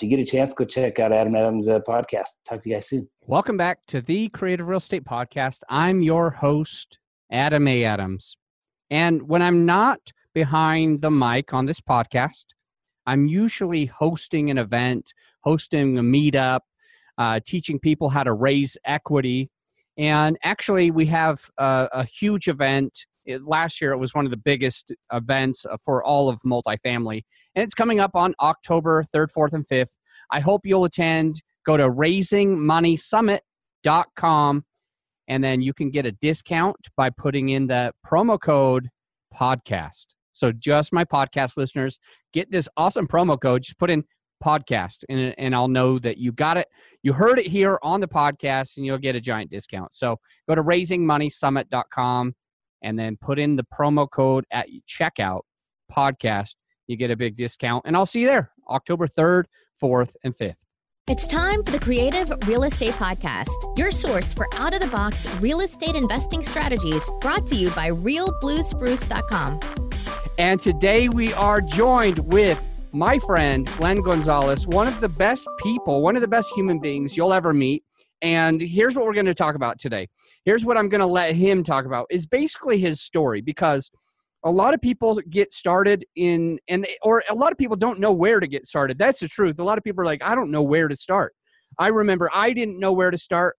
if you get a chance, go check out Adam Adams' uh, podcast. Talk to you guys soon. Welcome back to the Creative Real Estate Podcast. I'm your host, Adam A. Adams. And when I'm not behind the mic on this podcast, I'm usually hosting an event, hosting a meetup, uh, teaching people how to raise equity. And actually, we have a, a huge event. It, last year, it was one of the biggest events uh, for all of multifamily. And it's coming up on October 3rd, 4th, and 5th. I hope you'll attend. Go to raisingmoneysummit.com and then you can get a discount by putting in the promo code podcast. So just my podcast listeners get this awesome promo code. Just put in podcast and, and I'll know that you got it. You heard it here on the podcast and you'll get a giant discount. So go to raisingmoneysummit.com and then put in the promo code at checkout podcast. You get a big discount and I'll see you there October 3rd, 4th, and 5th. It's time for the Creative Real Estate Podcast, your source for out of the box real estate investing strategies brought to you by realbluespruce.com. And today we are joined with my friend, Glenn Gonzalez, one of the best people, one of the best human beings you'll ever meet. And here's what we're going to talk about today. Here's what I'm going to let him talk about is basically his story because a lot of people get started in and they, or a lot of people don't know where to get started. That's the truth. A lot of people are like, I don't know where to start. I remember I didn't know where to start.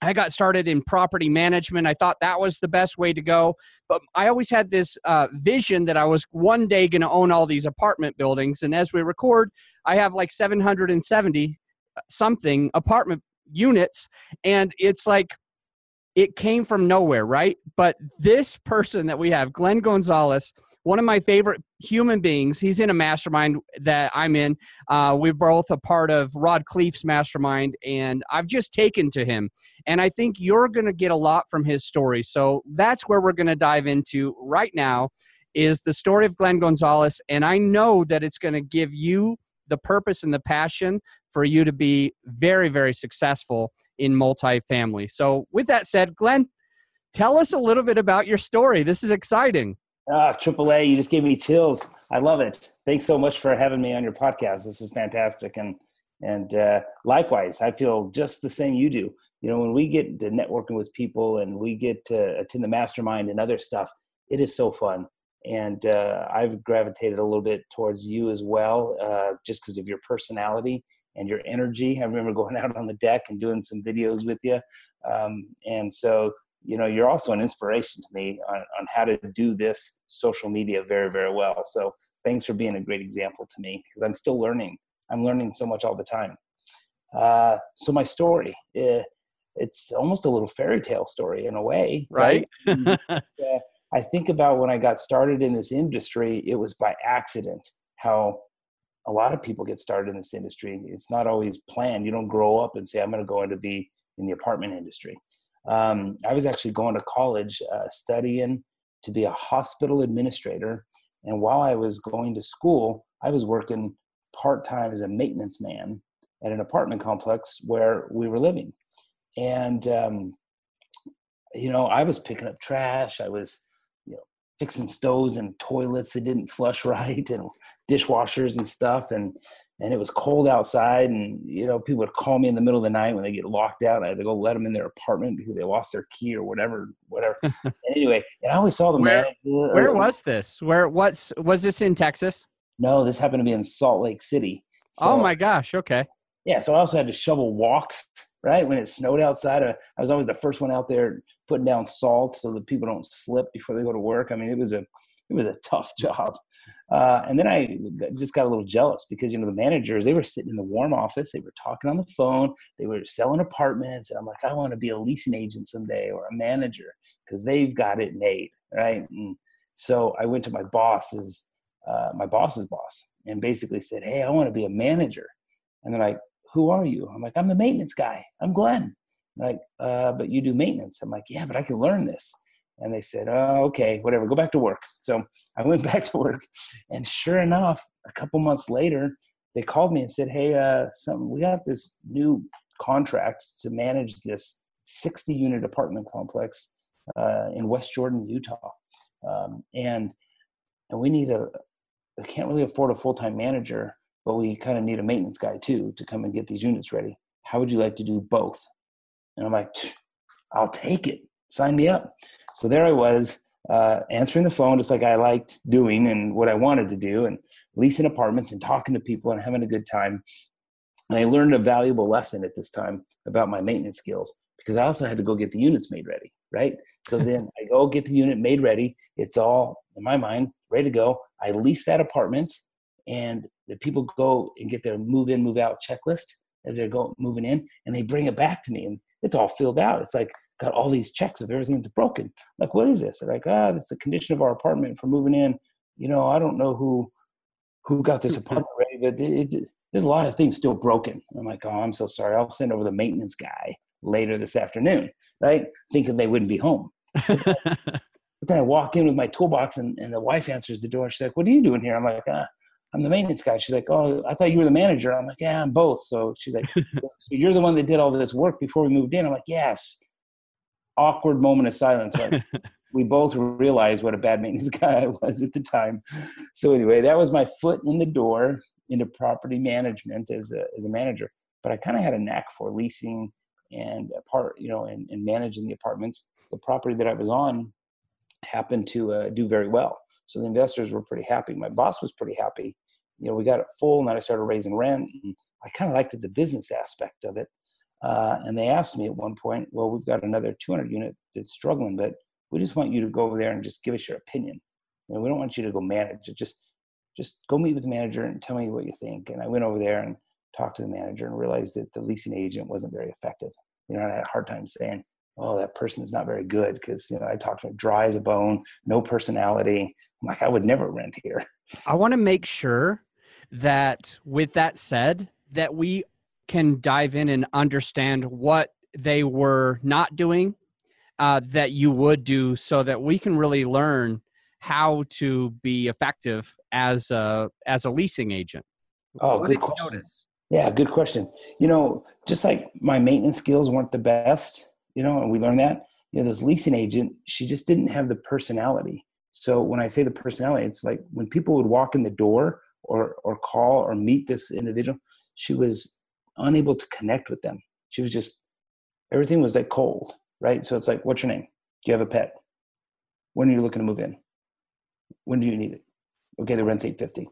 I got started in property management. I thought that was the best way to go. But I always had this uh, vision that I was one day going to own all these apartment buildings. And as we record, I have like 770 uh, something apartment units. And it's like, it came from nowhere, right? But this person that we have, Glenn Gonzalez, one of my favorite human beings. He's in a mastermind that I'm in. Uh, we're both a part of Rod Khleif's mastermind, and I've just taken to him. And I think you're going to get a lot from his story. So that's where we're going to dive into right now is the story of Glenn Gonzalez. And I know that it's going to give you the purpose and the passion for you to be very, very successful in multifamily. So, with that said, Glenn, tell us a little bit about your story. This is exciting. Ah, AAA, you just gave me chills. I love it. Thanks so much for having me on your podcast. This is fantastic. And and uh, likewise, I feel just the same you do. You know, when we get to networking with people and we get to attend the mastermind and other stuff, it is so fun. And uh, I've gravitated a little bit towards you as well, uh, just because of your personality and your energy. I remember going out on the deck and doing some videos with you. Um, and so you know you're also an inspiration to me on, on how to do this social media very very well so thanks for being a great example to me because i'm still learning i'm learning so much all the time uh, so my story uh, it's almost a little fairy tale story in a way right, right? uh, i think about when i got started in this industry it was by accident how a lot of people get started in this industry it's not always planned you don't grow up and say i'm going to go into be in the apartment industry um, I was actually going to college uh, studying to be a hospital administrator. And while I was going to school, I was working part time as a maintenance man at an apartment complex where we were living. And, um, you know, I was picking up trash. I was, you know, fixing stoves and toilets that didn't flush right and dishwashers and stuff. And and it was cold outside and you know people would call me in the middle of the night when they get locked out i had to go let them in their apartment because they lost their key or whatever whatever. Anyway and i always saw the where, manager uh, where uh, uh, was this? Where what's was this in texas? No this happened to be in salt lake city. So, oh my gosh okay. Yeah so i also had to shovel walks right when it snowed outside. I, I was always the first one out there putting down salt so that people don't slip before they go to work. I mean it was a it was a tough job uh, and then I just got a little jealous because you know the managers they were sitting in the warm office, they were talking on the phone, they were selling apartments, and I'm like, I want to be a leasing agent someday or a manager because they've got it made, right? And so I went to my boss's, uh, my boss's boss, and basically said, Hey, I want to be a manager. And they're like, Who are you? I'm like, I'm the maintenance guy. I'm Glenn. like, uh, but you do maintenance. I'm like, Yeah, but I can learn this. And they said, oh, okay, whatever, go back to work. So I went back to work. And sure enough, a couple months later, they called me and said, hey, uh, some, we got this new contract to manage this 60 unit apartment complex uh, in West Jordan, Utah. Um, and, and we need a, I can't really afford a full time manager, but we kind of need a maintenance guy too to come and get these units ready. How would you like to do both? And I'm like, I'll take it. Sign me up. So there I was, uh, answering the phone just like I liked doing and what I wanted to do, and leasing apartments and talking to people and having a good time. And I learned a valuable lesson at this time about my maintenance skills because I also had to go get the units made ready, right? So then I go get the unit made ready. It's all in my mind ready to go. I lease that apartment, and the people go and get their move in, move out checklist as they're going moving in, and they bring it back to me, and it's all filled out. It's like got all these checks of everything that's broken. Like, what is this? They're like, ah, this is the condition of our apartment for moving in. You know, I don't know who who got this apartment ready, but it, it, there's a lot of things still broken. I'm like, oh, I'm so sorry. I'll send over the maintenance guy later this afternoon, right? Thinking they wouldn't be home. but then I walk in with my toolbox, and, and the wife answers the door. She's like, "What are you doing here?" I'm like, ah, "I'm the maintenance guy." She's like, "Oh, I thought you were the manager." I'm like, "Yeah, I'm both." So she's like, "So you're the one that did all this work before we moved in?" I'm like, "Yes." Awkward moment of silence. We both realized what a bad maintenance guy I was at the time. So anyway, that was my foot in the door into property management as a, as a manager. But I kind of had a knack for leasing and part, you know, and, and managing the apartments. The property that I was on happened to uh, do very well. So the investors were pretty happy. My boss was pretty happy. You know, we got it full, and then I started raising rent. And I kind of liked the business aspect of it. Uh, and they asked me at one point, "Well, we've got another 200 unit that's struggling, but we just want you to go over there and just give us your opinion. You know, we don't want you to go manage it. Just just go meet with the manager and tell me what you think." And I went over there and talked to the manager and realized that the leasing agent wasn't very effective. You know, I had a hard time saying, oh, that person is not very good because, you know, I talked to dry as a bone, no personality. I'm like, I would never rent here. I want to make sure that with that said, that we can dive in and understand what they were not doing uh, that you would do so that we can really learn how to be effective as a as a leasing agent. Oh, what good question. Yeah, good question. You know, just like my maintenance skills weren't the best, you know, and we learned that. You know, this leasing agent, she just didn't have the personality. So when I say the personality, it's like when people would walk in the door or or call or meet this individual, she was unable to connect with them. She was just everything was like cold, right? So it's like, what's your name? Do you have a pet? When are you looking to move in? When do you need it? Okay, the rent's eight fifty.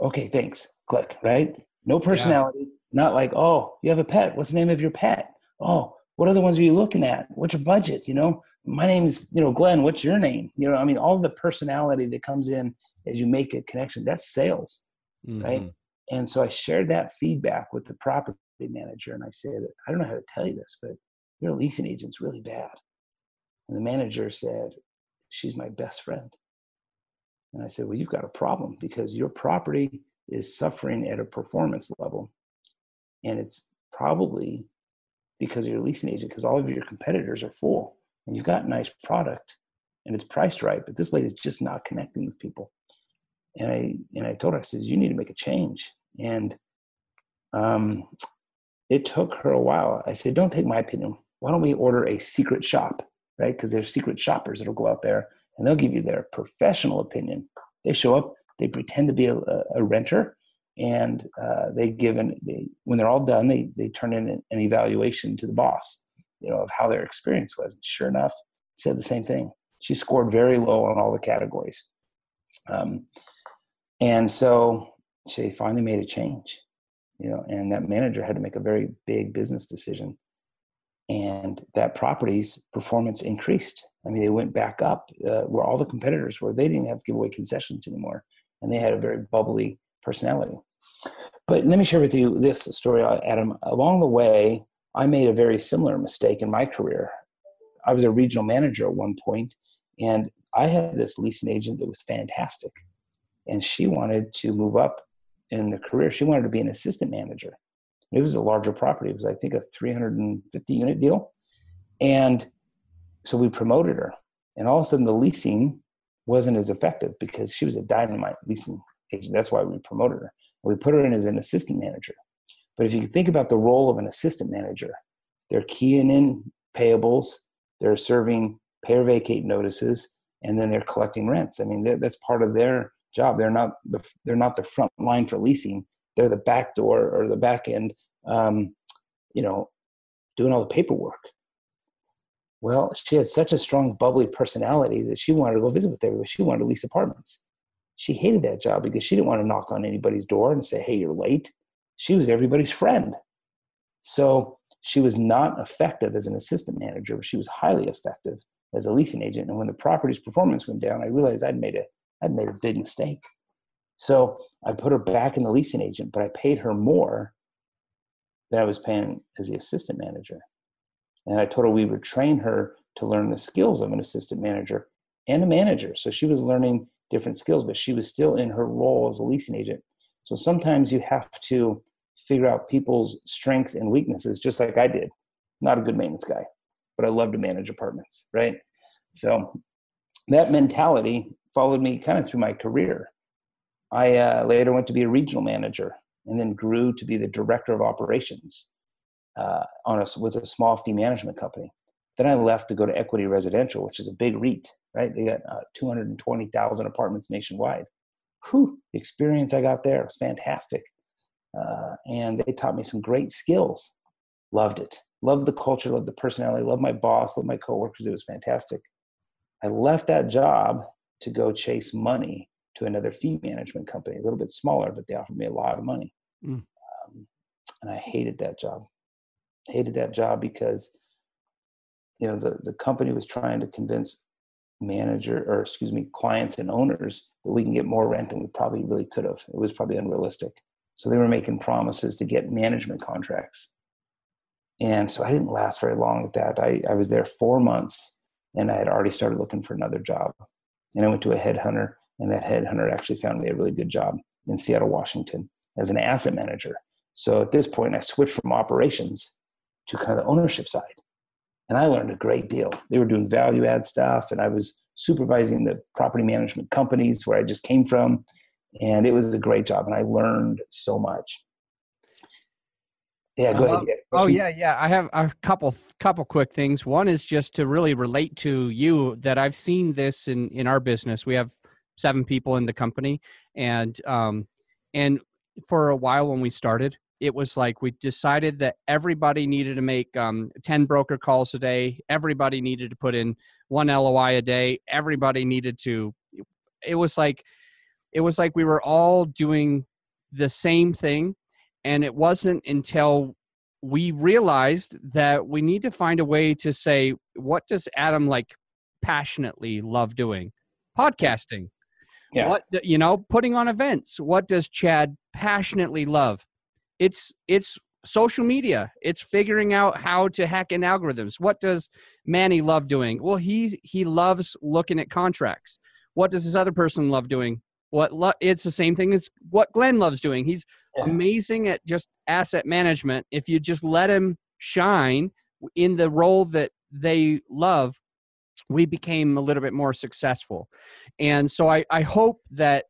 Okay, thanks. Click, right? No personality. Yeah. Not like, oh, you have a pet. What's the name of your pet? Oh, what other ones are you looking at? What's your budget? You know, my name's, you know, Glenn. What's your name? You know, I mean, all the personality that comes in as you make a connection, that's sales, mm-hmm. right? And so I shared that feedback with the property manager and I said, I don't know how to tell you this, but your leasing agent's really bad. And the manager said, She's my best friend. And I said, Well, you've got a problem because your property is suffering at a performance level. And it's probably because of your leasing agent, because all of your competitors are full and you've got nice product and it's priced right, but this lady's just not connecting with people. And I and I told her, I said, you need to make a change. And um, it took her a while. I said, don't take my opinion. Why don't we order a secret shop, right? Because there's secret shoppers that'll go out there and they'll give you their professional opinion. They show up, they pretend to be a, a renter, and uh, they give an they, when they're all done, they they turn in an, an, evaluation to the boss, you know, of how their experience was. And sure enough, said the same thing. She scored very low on all the categories, um, and so she finally made a change, you know. And that manager had to make a very big business decision, and that property's performance increased. I mean, they went back up uh, where all the competitors were. They didn't have to give away concessions anymore and they had a very bubbly personality. But let me share with you this story, Adam. Along the way, I made a very similar mistake in my career. I was a regional manager at one point, and I had this leasing agent that was fantastic. And she wanted to move up in the career. She wanted to be an assistant manager. It was a larger property. It was, I think, a 350 unit deal. And so we promoted her. And all of a sudden, the leasing wasn't as effective because she was a dynamite leasing agent. That's why we promoted her. We put her in as an assistant manager. But if you think about the role of an assistant manager, they're keying in payables, they're serving pay or vacate notices, and then they're collecting rents. I mean, that's part of their job. They're not the they're not the front line for leasing. they're the back door or the back end, um, you know, doing all the paperwork. Well, she had such a strong, bubbly personality that she wanted to go visit with everybody. She wanted to lease apartments. She hated that job because she didn't want to knock on anybody's door and say, hey, you're late. She was everybody's friend. So she was not effective as an assistant manager, but she was highly effective as a leasing agent. And when the property's performance went down, I realized I'd made a I'd made a big mistake. So I put her back in the leasing agent, but I paid her more than I was paying as the assistant manager. And I told her we would train her to learn the skills of an assistant manager and a manager. So she was learning different skills, but she was still in her role as a leasing agent. So sometimes you have to figure out people's strengths and weaknesses, just like I did. Not a good maintenance guy, but I love to manage apartments, right? So that mentality followed me kind of through my career. I uh, later went to be a regional manager and then grew to be the director of operations uh, on a, with a small fee management company. Then I left to go to Equity Residential, which is a big REIT, right? They got uh, 220,000 apartments nationwide. Whew, the experience I got there was fantastic. Uh, and they taught me some great skills. Loved it. Loved the culture, loved the personality, loved my boss, loved my coworkers. It was fantastic. I left that job to go chase money to another fee management company, a little bit smaller, but they offered me a lot of money. Mm. Um, and I hated that job. Hated that job because, you know, the, the company was trying to convince manager or excuse me, clients and owners that we can get more rent than we probably really could have. It was probably unrealistic. So they were making promises to get management contracts. And so I didn't last very long at that. I, I was there four months and I had already started looking for another job. And I went to a headhunter, and that headhunter actually found me a really good job in Seattle, Washington as an asset manager. So at this point, I switched from operations to kind of the ownership side. And I learned a great deal. They were doing value add stuff, and I was supervising the property management companies where I just came from and it was a great job and i learned so much yeah go ahead. oh yeah yeah. I have a couple couple quick things. One is just to really relate to you that i've seen this in in our business. We have seven people in the company and um and for a while when we started it was like we decided that everybody needed to make um, 10 broker calls a day. Everybody needed to put in one loi a day. Everybody needed to it was like it was like we were all doing the same thing and it wasn't until we realized that we need to find a way to say what does adam like passionately love doing? Podcasting. Yeah. what you know putting on events. What does chad passionately love? It's it's social media. It's figuring out how to hack in algorithms. What does manny love doing? Well he he loves looking at contracts. What does this other person love doing what lo- it's the same thing as what Glenn loves doing. He's yeah. amazing at just asset management. If you just let him shine in the role that they love, we became a little bit more successful. And so I, I hope that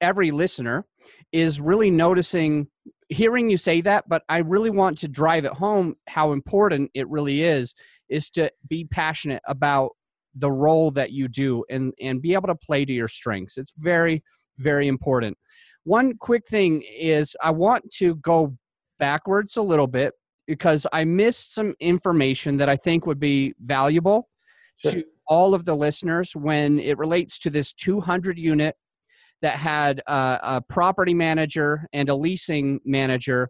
every listener is really noticing hearing you say that but i really want to drive it home how important it really is is to be passionate about the role that you do and and be able to play to your strengths it's very very important one quick thing is i want to go backwards a little bit because i missed some information that i think would be valuable sure. to all of the listeners when it relates to this 200 unit that had a, a property manager and a leasing manager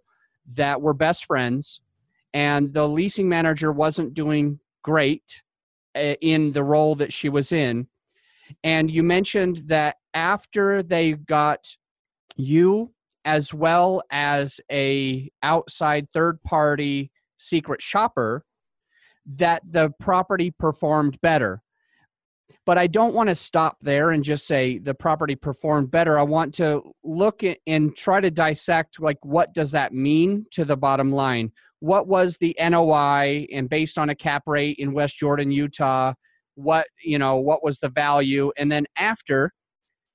that were best friends and the leasing manager wasn't doing great Uh, in the role that she was in. And you mentioned that after they got you as well as a outside third party secret shopper that the property performed better. But i don't want to stop there and just say the property performed better. I want to look and try to dissect like what does that mean to the bottom line what was the NOI and based on a cap rate in West Jordan, Utah, what, you know, what was the value? And then after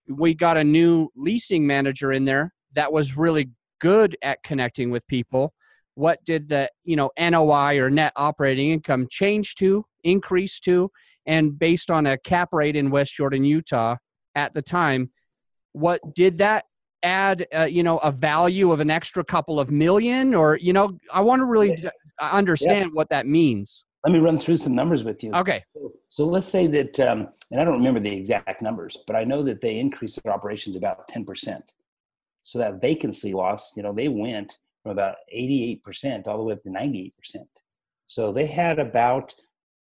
we got a new leasing manager in there that was really good at connecting with people, what did the, you know, NOI or net operating income change to, increase to? And based on a cap rate in West Jordan, Utah at the time, what did that add uh, you know a value of an extra couple of million or you know i want to really d- understand what that means Let me run through some numbers with you. okay So let's say that, um, and I don't remember the exact numbers, but I know that they increased their operations about 10%. So that vacancy loss, you know, they went from about 88% all the way up to 98%. So they had about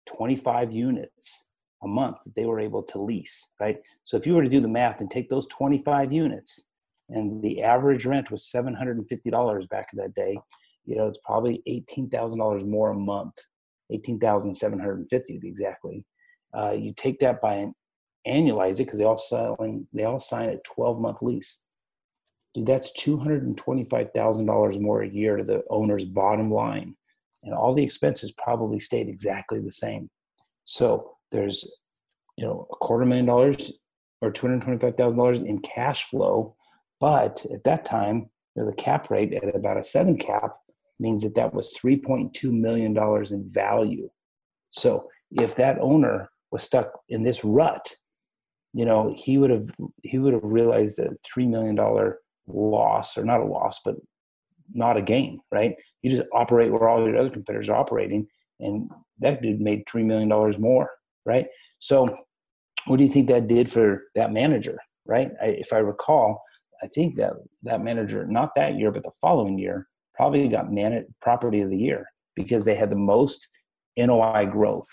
25 units a month that they were able to lease, right? So if you were to do the math and take those 25 units and the average rent was $750 back in that day, you know, it's probably $18,000 more a month, 18,750 to be exactly. Uh, you take that by an annualize it because they all sign they all sign a 12 month lease. Dude, that's $225,000 more a year to the owner's bottom line. And all the expenses probably stayed exactly the same. So there's, you know, a quarter million dollars or $225,000 in cash flow. But at that time, you know, the cap rate at about a seven cap means that that was $3.2 million in value. So if that owner was stuck in this rut, you know, he would have he would have realized a three million dollar loss, or not a loss, but not a gain, right? You just operate where all your other competitors are operating, and that dude made three million dollars more, right? So, what do you think that did for that manager, right? I, if I recall, I think that that manager, not that year, but the following year, probably got man- property of the year because they had the most NOI growth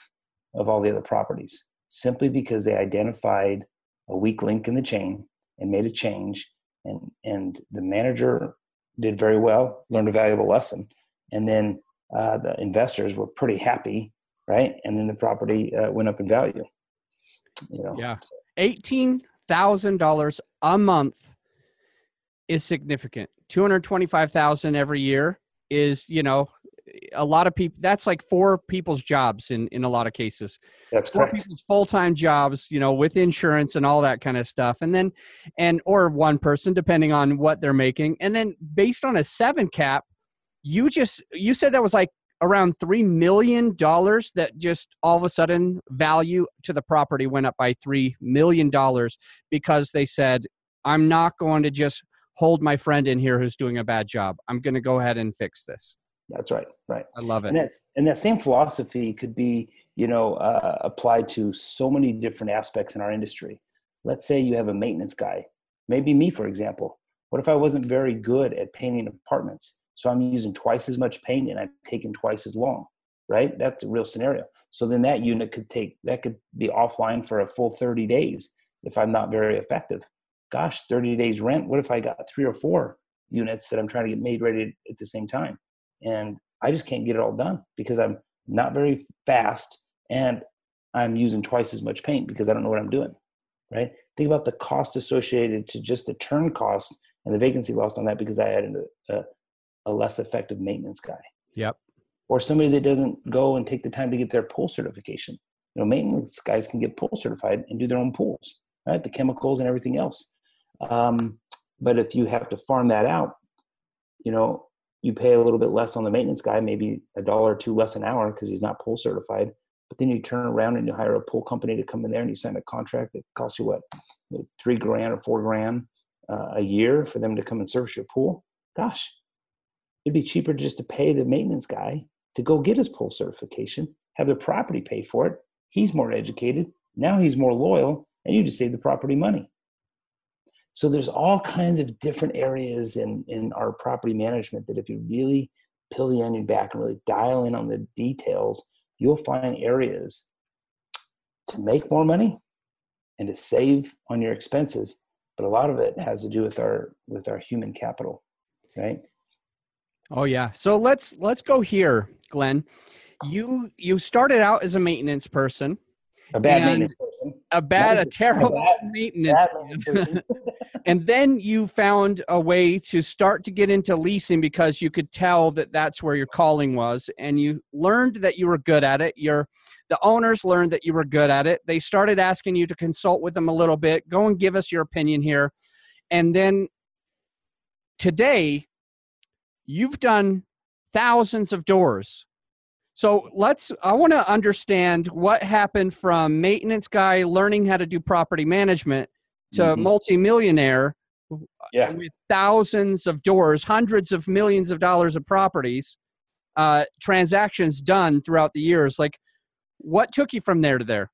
of all the other properties, simply because they identified a weak link in the chain and made a change, and and the manager did very well, learned a valuable lesson, and then uh, the investors were pretty happy, right? And then the property uh, went up in value. You know, Yeah. thousand dollars a month is significant. Two hundred twenty-five thousand every year is you know a lot of people. That's like four people's jobs in in a lot of cases. that's Four correct. people's full-time jobs, you know, with insurance and all that kind of stuff, and then and or one person depending on what they're making, and then based on a seven cap, you just you said that was like around three million dollars that just all of a sudden value to the property went up by three million dollars because they said i'm not going to just hold my friend in here who's doing a bad job. I'm going to go ahead and fix this. That's right, right. i love and it that's and that same philosophy could be you know uh, applied to so many different aspects in our industry. Let's say you have a maintenance guy maybe me for example. What if i wasn't very good at painting apartments? So i'm using twice as much paint and i've taken twice as long right? That's a real scenario. So then that unit could take that could be offline for a full 30 days if i'm not very effective gosh 30 days rent what if i got three or four units that i'm trying to get made ready at the same time and I just can't get it all done because I'm not very fast and I'm using twice as much paint because I don't know what I'm doing. Right? Think about the cost associated to just the turn cost and the vacancy lost on that because I added a, a, a less effective maintenance guy yep or somebody that doesn't go and take the time to get their pool certification. You know, maintenance guys can get pool certified and do their own pools, right? The chemicals and everything else. Um, but if you have to farm that out, you know, you pay a little bit less on the maintenance guy, maybe a dollar or two less an hour because he's not pool certified. But then you turn around and you hire a pool company to come in there and you sign a contract that costs you what, three grand or four grand uh, a year for them to come and service your pool. Gosh, it'd be cheaper just to pay the maintenance guy to go get his pool certification, have the property pay for it. He's more educated. Now he's more loyal, and you just save the property money. So there's all kinds of different areas in, in our property management that if you really peel the onion back and really dial in on the details, you'll find areas to make more money and to save on your expenses. But a lot of it has to do with our with our human capital, right? oh yeah so let's let's go here glenn you you started out as a maintenance person A bad maintenance person. a bad a Not a terrible bad- maintenance Bad maintenance person. and then you found a way to start to get into leasing because you could tell that that's where your calling was and you learned that you were good at it your the owners learned that you were good at it they started asking you to consult with them a little bit go and give us your opinion here and then today you've done thousands of doors so let's i want to understand what happened from maintenance guy learning how to do property management to Mhm. multimillionaire Yeah. with thousands of doors, hundreds of millions of dollars of properties, uh, transactions done throughout the years. Like, what took you from there to there?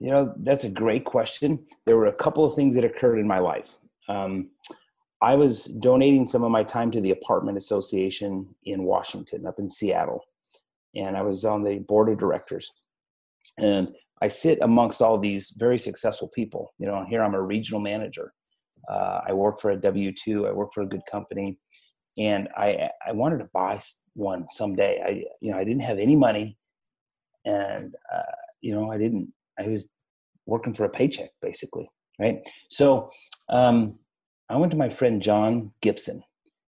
You know, that's a great question. There were a couple of things that occurred in my life. Um, I was donating some of my time to the apartment association in Washington, up in Seattle, and I was on the board of directors. And I sit amongst all these very successful people. You know, here I'm a regional manager. Uh, I work for a W two. I work for a good company, and I I wanted to buy one someday. I you know I didn't have any money, and uh, you know I didn't. I was working for a paycheck basically, right? So um, I went to my friend John Gibson,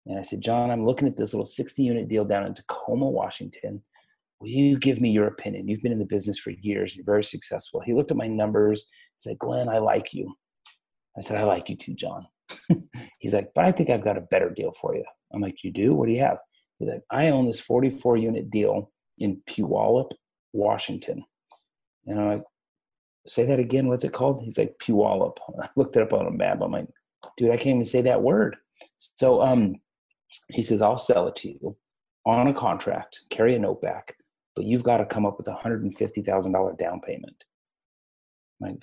and I said, John, I'm looking at this little 60 unit deal down in Tacoma, Washington. Will you give me your opinion? You've been in the business for years. You're very successful. He looked at my numbers. He said, Glenn, I like you. I said, I like you too, John. He's like, but I think I've got a better deal for you. I'm like, you do? What do you have? He's like, I own this 44 unit deal in Puyallup, Washington. And I'm like, say that again. What's it called? He's like, Puyallup. I looked it up on a map. I'm like, dude, I can't even say that word. So um, he says, I'll sell it to you on a contract, carry a note back, but you've got to come up with a $150,000 down payment. Like,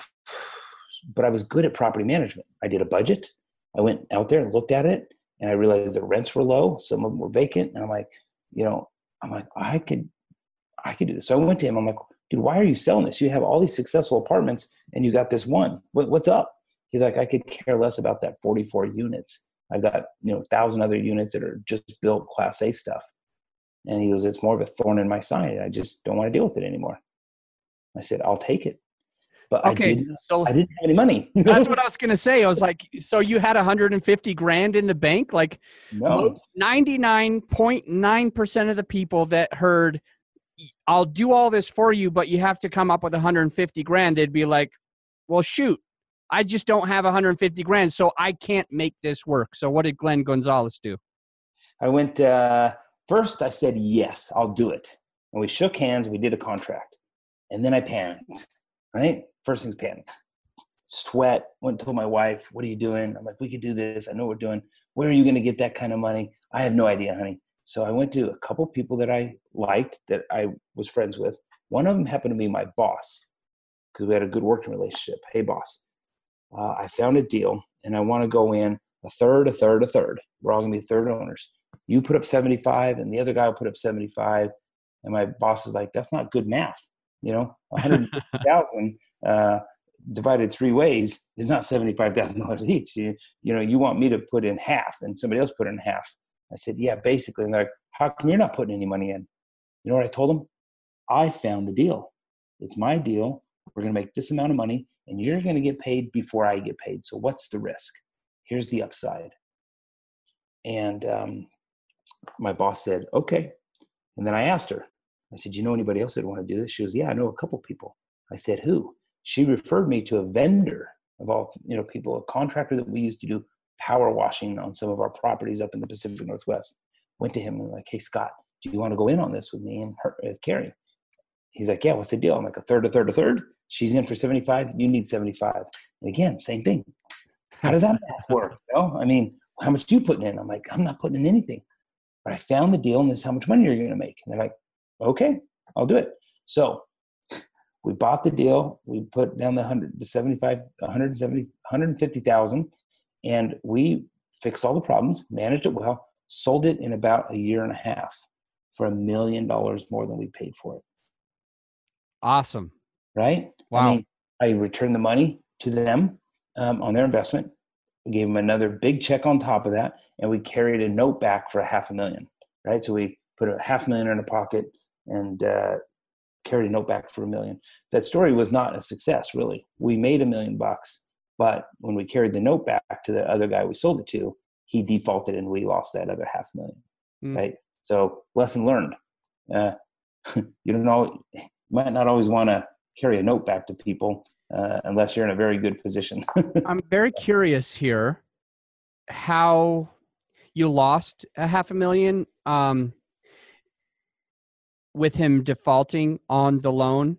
but I was good at property management. I did a budget. I went out there and looked at it and I realized the rents were low. Some of them were vacant. And I'm like, you know, I'm like, I could, I could do this. So I went to him. I'm like, dude, why are you selling this? You have all these successful apartments and you got this one. What, what's up? He's like, I could care less about that 44 units. I've got, you know, a thousand other units that are just built class A stuff. And he goes, it's more of a thorn in my side. I just don't want to deal with it anymore. I said, I'll take it. But Okay, I, didn't, so I didn't have any money. that's what I was gonna say. I was like, so you had 150 grand in the bank? Like, no. 99.9 percent of the people that heard, "I'll do all this for you, but you have to come up with 150 grand," they'd be like, "Well, shoot, I just don't have 150 grand, so I can't make this work." So what did Glenn Gonzalez do? I went, uh, first I said, yes, I'll do it. And we shook hands, we did a contract. And then I panicked, right? First thing's panic. Sweat, went and told my wife, what are you doing? I'm like, we could do this. I know what we're doing. Where are you going to get that kind of money? I have no idea, honey. So I went to a couple people that I liked, that I was friends with. One of them happened to be my boss because we had a good working relationship. Hey, boss, uh, I found a deal and I want to go in a third, a third, a third. We're all going to be third owners. You put up 75 and the other guy will put up 75. And my boss is like, that's not good math. You know, 100,000 uh, divided three ways is not $75,000 each. You, you know, you want me to put in half and somebody else put in half. I said, yeah, basically. And they're like, how come you're not putting any money in? You know what I told them? I found the deal. It's my deal. We're going to make this amount of money and you're going to get paid before I get paid. So what's the risk? Here's the upside. And um, my boss said, okay. And then I asked her, I said, you know anybody else that want to do this? She goes, yeah, I know a couple people. I said, who? She referred me to a vendor of all, you know, people, a contractor that we used to do power washing on some of our properties up in the Pacific Northwest. Went to him and like, hey, Scott, do you want to go in on this with me and her, uh, Carrie? He's like, yeah, what's the deal? I'm like, a third, a third, a third. She's in for 75. You need 75. And again, same thing. How does that math work? You know? I mean, how much do you putting in? I'm like, I'm not putting in anything. But I found the deal and this is how much money you're going to make. And they're like, okay, I'll do it. So we bought the deal. We put down the 100, the 75, 170, 150,000 and we fixed all the problems, managed it well, sold it in about a year and a half for a million dollars more than we paid for it. Awesome. Right? Wow. I mean, I returned the money to them um, on their investment. We gave him another big check on top of that, and we carried a note back for a half a million. Right? So we put a half million in a pocket and uh, carried a note back for a million. That story was not a success, really. We made a million bucks, but when we carried the note back to the other guy we sold it to, he defaulted and we lost that other half million. Mm. Right? So lesson learned. Uh, you don't know, you might not always want to carry a note back to people uh, unless you're in a very good position. I'm very curious here how you lost a half a million um, with him defaulting on the loan.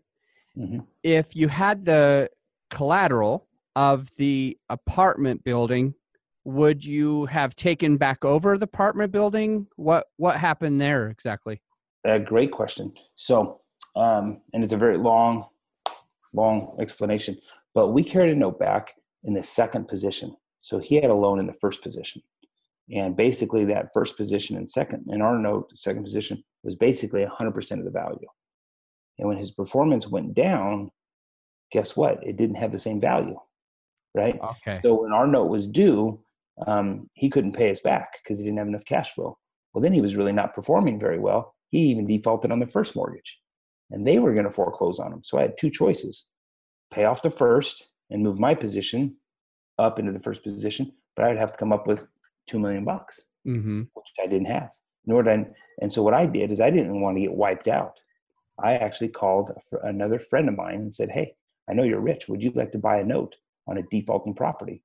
Mhm. If you had the collateral of the apartment building, would you have taken back over the apartment building? What what happened there exactly? A great question. So, um, and it's a very long, long explanation. But we carried a note back in the second position. So he had a loan in the first position. And basically, that first position and second, in our note, second position was basically 100% of the value. And when his performance went down, guess what? It didn't have the same value, right? Okay. So when our note was due, um, he couldn't pay us back because he didn't have enough cash flow. Well, then he was really not performing very well. He even defaulted on the first mortgage, and they were going to foreclose on them. So I had two choices: pay off the first and move my position up into the first position, but I'd have to come up with two million bucks, Mm-hmm. which I didn't have. Nor did I, and so what I did is I didn't want to get wiped out. I actually called another friend of mine and said, "Hey, I know you're rich. Would you like to buy a note on a defaulting property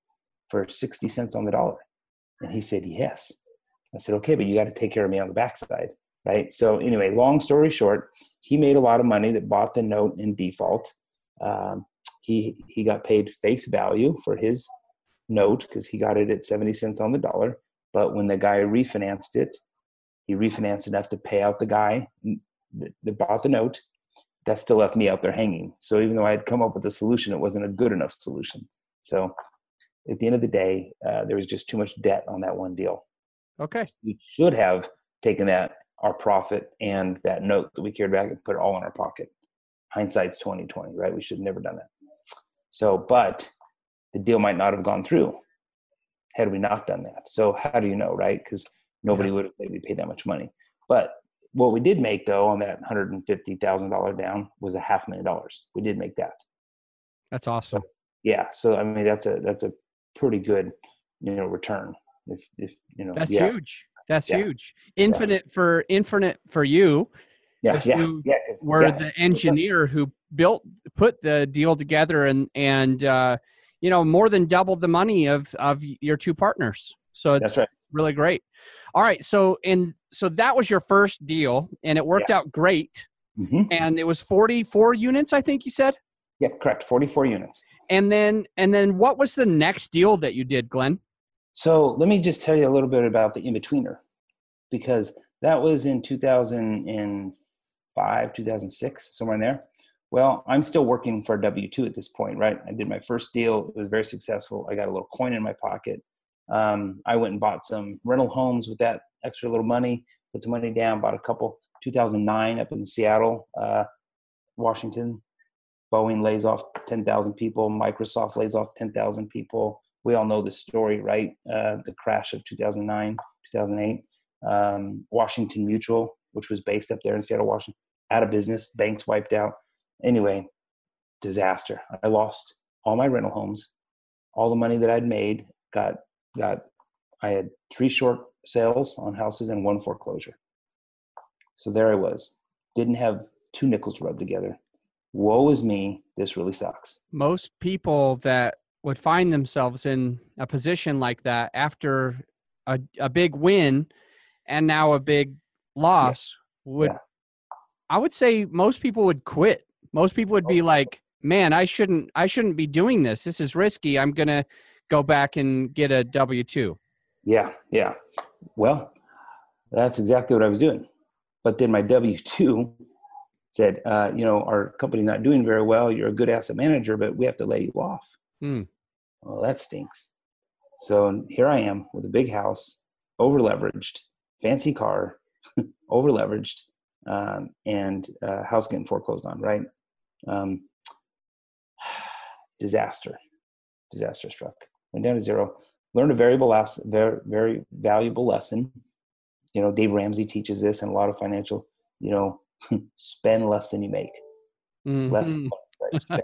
for sixty cents on the dollar?" And he said, "Yes." I said, "Okay, but you got to take care of me on the backside." Right. So anyway, long story short, he made a lot of money that bought the note in default. Um, he he got paid face value for his note because he got it at 70 cents on the dollar. But when the guy refinanced it, he refinanced enough to pay out the guy that, bought the note. That still left me out there hanging. So even though I had come up with a solution, it wasn't a good enough solution. So at the end of the day, uh, there was just too much debt on that one deal. Okay. We should have taken that our profit and that note that we carried back and put it all in our pocket. Hindsight's twenty twenty, right? We should have never done that. So, but the deal might not have gone through had we not done that. So, how do you know, right? Because nobody would have maybe paid that much money. But what we did make though on that hundred and fifty thousand dollar down was a half million dollars. We did make that. That's awesome. Yeah. So I mean that's a that's a pretty good you know return. If if you know That's yes. huge. That's Yeah. huge. Infinite for infinite for you. Yeah, yeah, you yeah. Were yeah. the engineer who built put the deal together and and uh, you know more than doubled the money of of your two partners. So it's That's right. really great. All right. So and so that was your first deal, and it worked out great. hmm And it was forty four units, I think you said. Yep, correct. Forty-four units. And then and then what was the next deal that you did, Glenn? So let me just tell you a little bit about the in-betweener, because that was in 2005, 2006, somewhere in there. Well, I'm still working for W2 at this point, right? I did my first deal. It was very successful. I got a little coin in my pocket. Um, I went and bought some rental homes with that extra little money, put some money down, bought a couple. 2009 up in Seattle, uh, Washington. Boeing lays off 10,000 people. Microsoft lays off 10,000 people we all know the story, right? Uh, the crash of 2009, 2008. Um, Washington Mutual, which was based up there in Seattle, Washington, out of business, banks wiped out. Anyway, disaster. I lost all my rental homes, all the money that I'd made. Got got. I had three short sales on houses and one foreclosure. So there I was. Didn't have two nickels to rub together. Woe is me. This really sucks. Most people that would find themselves in a position like that after a, a big win and now a big loss would Yeah. i would say most people would quit most people would be Most people. like man i shouldn't i shouldn't be doing this this is risky i'm gonna go back and get a w2 Yeah, yeah. Well, that's exactly what I was doing. But then my W 2 said, uh, you know, our company's not doing very well. You're a good asset manager, but we have to lay you off. Hmm. Well, that stinks. So here I am with a big house, over leveraged, fancy car, over leveraged, um, and uh, house getting foreclosed on, right? Um, disaster, disaster struck. Went down to zero. Learned a variable less, very, very valuable lesson. You know, Dave Ramsey teaches this, and a lot of financial. You know, spend less than you make. Less. Mhm. right? Spend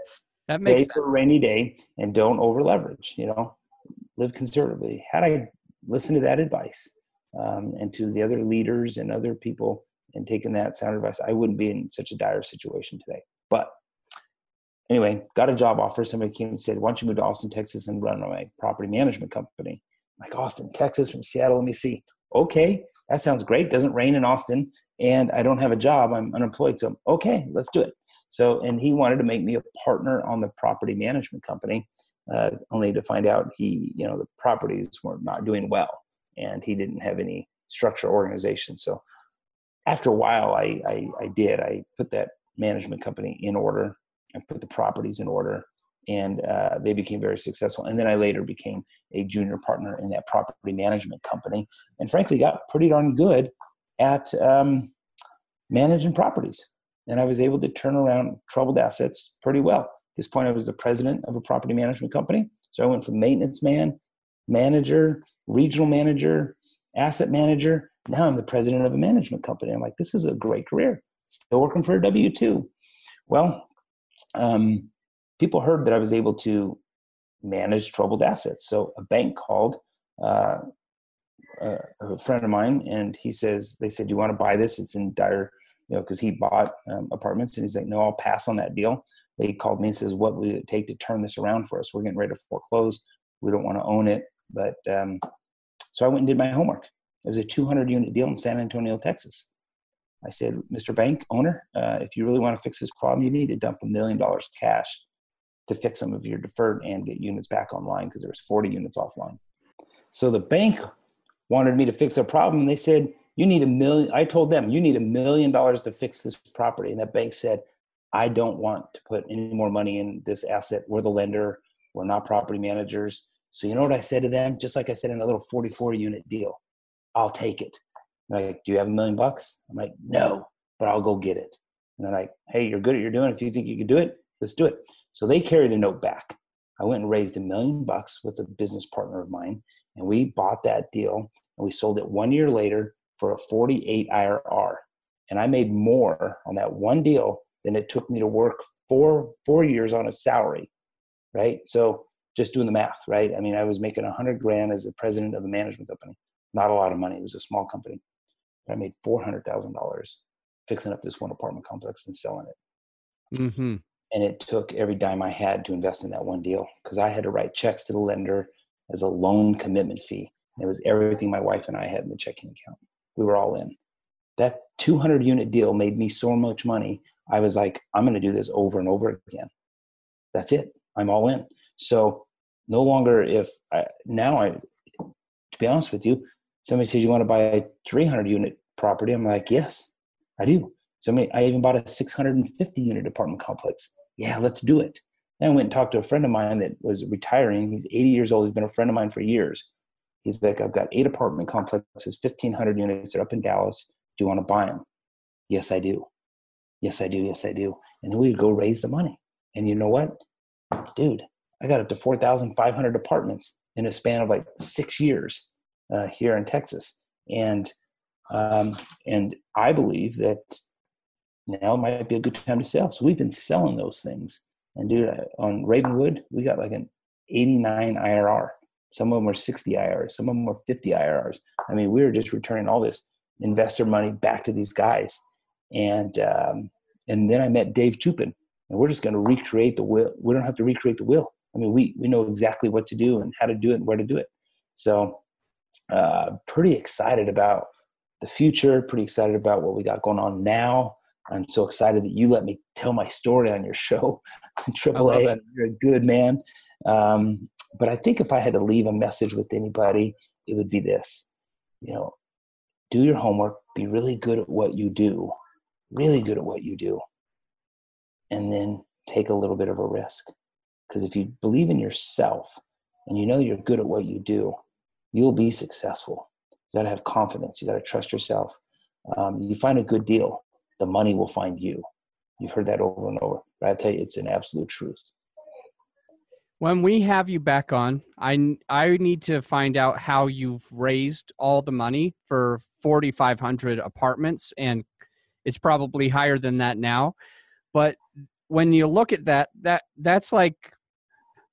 that makes save for a rainy day and don't over leverage you know? Live conservatively. Had i listened to that advice um, and to the other leaders and other people and taken that sound advice i wouldn't be in such a dire situation today. But anyway got a job offer. Somebody came and said why don't you move to austin texas and run my property management company? I'm like austin texas from seattle let me see. Okay that sounds great. Doesn't rain in austin and i don't have a job. I'm unemployed so okay let's do it so, and he wanted to make me a partner on the property management company. uh, only to find out he, you know, the properties were not doing well and he didn't have any structure organization. So after a while, I, I, I did. I put that management company in order and put the properties in order and uh, they became very successful. And then I later became a junior partner in that property management company, and frankly, got pretty darn good at um, managing properties. And I was able to turn around troubled assets pretty well. At this point, I was the president of a property management company. So I went from maintenance man, manager, regional manager, asset manager. Now I'm the president of a management company. I'm like, this is a great career. Still working for a W 2. Well, um, people heard that I was able to manage troubled assets. So a bank called uh, a friend of mine, and he says, they said, you want to buy this? It's in dire, you know, because he bought um, apartments." And he's like, "No, I'll pass on that deal." They called me and says, "What would it take to turn this around for us? We're getting ready to foreclose. We don't want to own it." But um, so I went and did my homework. It was a 200 unit deal in San Antonio, Texas. I said, Mr. Bank owner, uh, if you really want to fix this problem, you need to dump a million dollars cash to fix some of your deferred and get units back online because there was 40 units offline. So the bank wanted me to fix their problem and they said, you need a million. I told them, you need a million dollars to fix this property. And that bank said, I don't want to put any more money in this asset. We're the lender. We're not property managers. So you know what I said to them? Just like I said in the little 44 unit deal, I'll take it. like, do you have a million bucks? I'm like, no, but I'll go get it. And they're like, hey, you're good at you're doing. If you think you can do it, let's do it. So they carried a note back. I went and raised a million bucks with a business partner of mine, and we bought that deal and we sold it one year later for a 48 IRR. And I made more on that one deal than it took me to work four four years on a salary, right? So just doing the math, right? I mean, I was making a hundred grand as the president of a management company. Not a lot of money. It was a small company. But I made four hundred thousand dollars fixing up this one apartment complex and selling it. Mm-hmm and it took every dime I had to invest in that one deal because I had to write checks to the lender as a loan commitment fee. it was everything my wife and I had in the checking account. We were all in. That 200 unit deal made me so much money. I was like, I'm going to do this over and over again. That's it. I'm all in. So no longer if I, now I, to be honest with you, somebody says you want to buy a 300 unit property. I'm like, yes, I do. So I, mean, I even bought a 650 unit apartment complex yeah, let's do it. Then I went and talked to a friend of mine that was retiring. He's 80 years old. He's been a friend of mine for years. He's like, I've got eight apartment complexes, 1,500 units. They're up in Dallas. Do you want to buy them? Yes, I do. Yes, I do. Yes, I do. And then we'd go raise the money. And you know what? Dude, I got up to 4,500 apartments in a span of like six years uh, here in Texas. And um, and I believe that now might be a good time to sell. So we've been selling those things. And dude, on Ravenwood, we got like an 89 IRR. Some of them were 60 IRRs. Some of them were 50 IRRs. I mean, we were just returning all this investor money back to these guys. And um, and then I met Dave Chupin, and we're just going to recreate the will. We don't have to recreate the will. I mean, we we know exactly what to do and how to do it and where to do it. So, uh, pretty excited about the future. Pretty excited about what we got going on now. I'm so excited that you let me tell my story on your show, Triple AAA. You're a good man. Um, but I think if I had to leave a message with anybody, it would be this: you know, do your homework, be really good at what you do, really good at what you do, and then take a little bit of a risk. Because if you believe in yourself and you know you're good at what you do, you'll be successful. You got to have confidence. You got to trust yourself. Um, you find a good deal the money will find you. You've heard that over and over. But I tell you, it's an absolute truth. When we have you back on, I I need to find out how you've raised all the money for 4,500 apartments, and it's probably higher than that now. But when you look at that, that that's like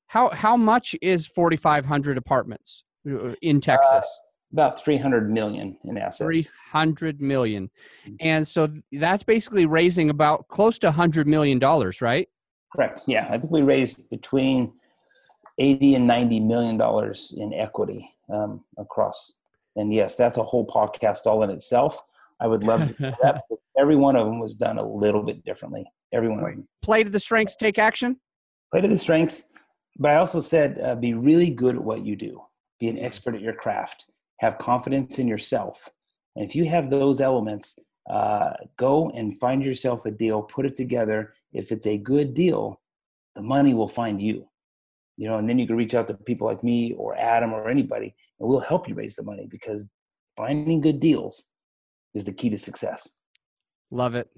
how how much is 4,500 apartments uh, in Texas? Uh, about 300 million in assets 300 million mm-hmm. and so that's basically raising about close to 100 million dollars right correct yeah i think we raised between 80 and 90 million dollars in equity um, across and yes that's a whole podcast all in itself i would love to see that every one of them was done a little bit differently every one of them play to the strengths take action play to the strengths but I also said uh, be really good at what you do. Be an expert at your craft. Have confidence in yourself. And if you have those elements, uh, go and find yourself a deal, put it together. If it's a good deal, the money will find you. You know, and then you can reach out to people like me or Adam or anybody, and we'll help you raise the money because finding good deals is the key to success. Love it.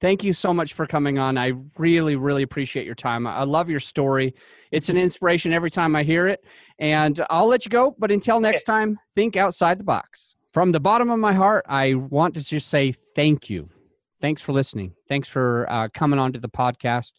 Thank you so much for coming on. I really, really appreciate your time. I love your story. It's an inspiration every time I hear it. And I'll let you go, but until next time, think outside the box. From the bottom of my heart, I want to just say thank you. Thanks for listening. Thanks for uh, coming on to the podcast.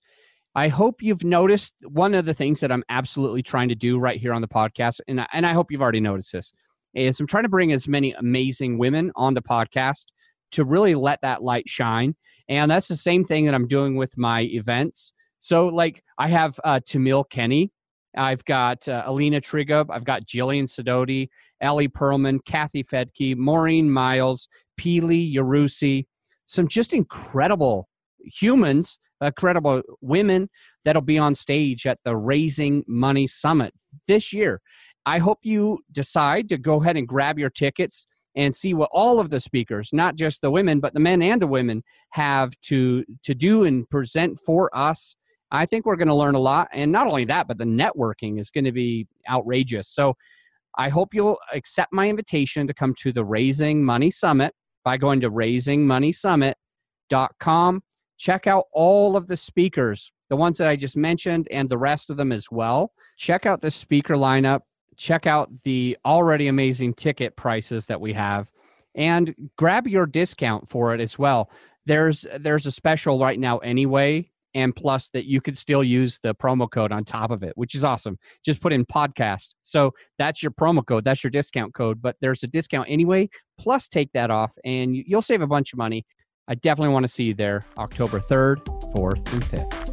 I hope you've noticed one of the things that I'm absolutely trying to do right here on the podcast, and I, and I hope you've already noticed this, is I'm trying to bring as many amazing women on the podcast to really let that light shine. And that's the same thing that I'm doing with my events. So, like, I have uh, Tamiel Kenny, I've got uh, Alina Trigub, I've got Jillian Sidoti, Ellie Perlman, Kathy Fettke, Maureen Miles, Pili Yarusi, some just incredible humans uh, incredible women that'll be on stage at the Raising Money Summit this year. I hope you decide to go ahead and grab your tickets and see what all of the speakers, not just the women, but the men and the women, have to to do and present for us. I think we're going to learn a lot, and not only that, but the networking is going to be outrageous. So, I hope you'll accept my invitation to come to the Raising Money Summit by going to raisingmoneysummit.com Check out all of the speakers, the ones that I just mentioned, and the rest of them as well. Check out the speaker lineup. Check out the already amazing ticket prices that we have, and grab your discount for it as well. There's there's a special right now anyway, and plus that you could still use the promo code on top of it, which is awesome. Just put in podcast. So that's your promo code, that's your discount code, but there's a discount anyway. Plus take that off and you'll save a bunch of money. I definitely want to see you there October 3rd, 4th, and 5th.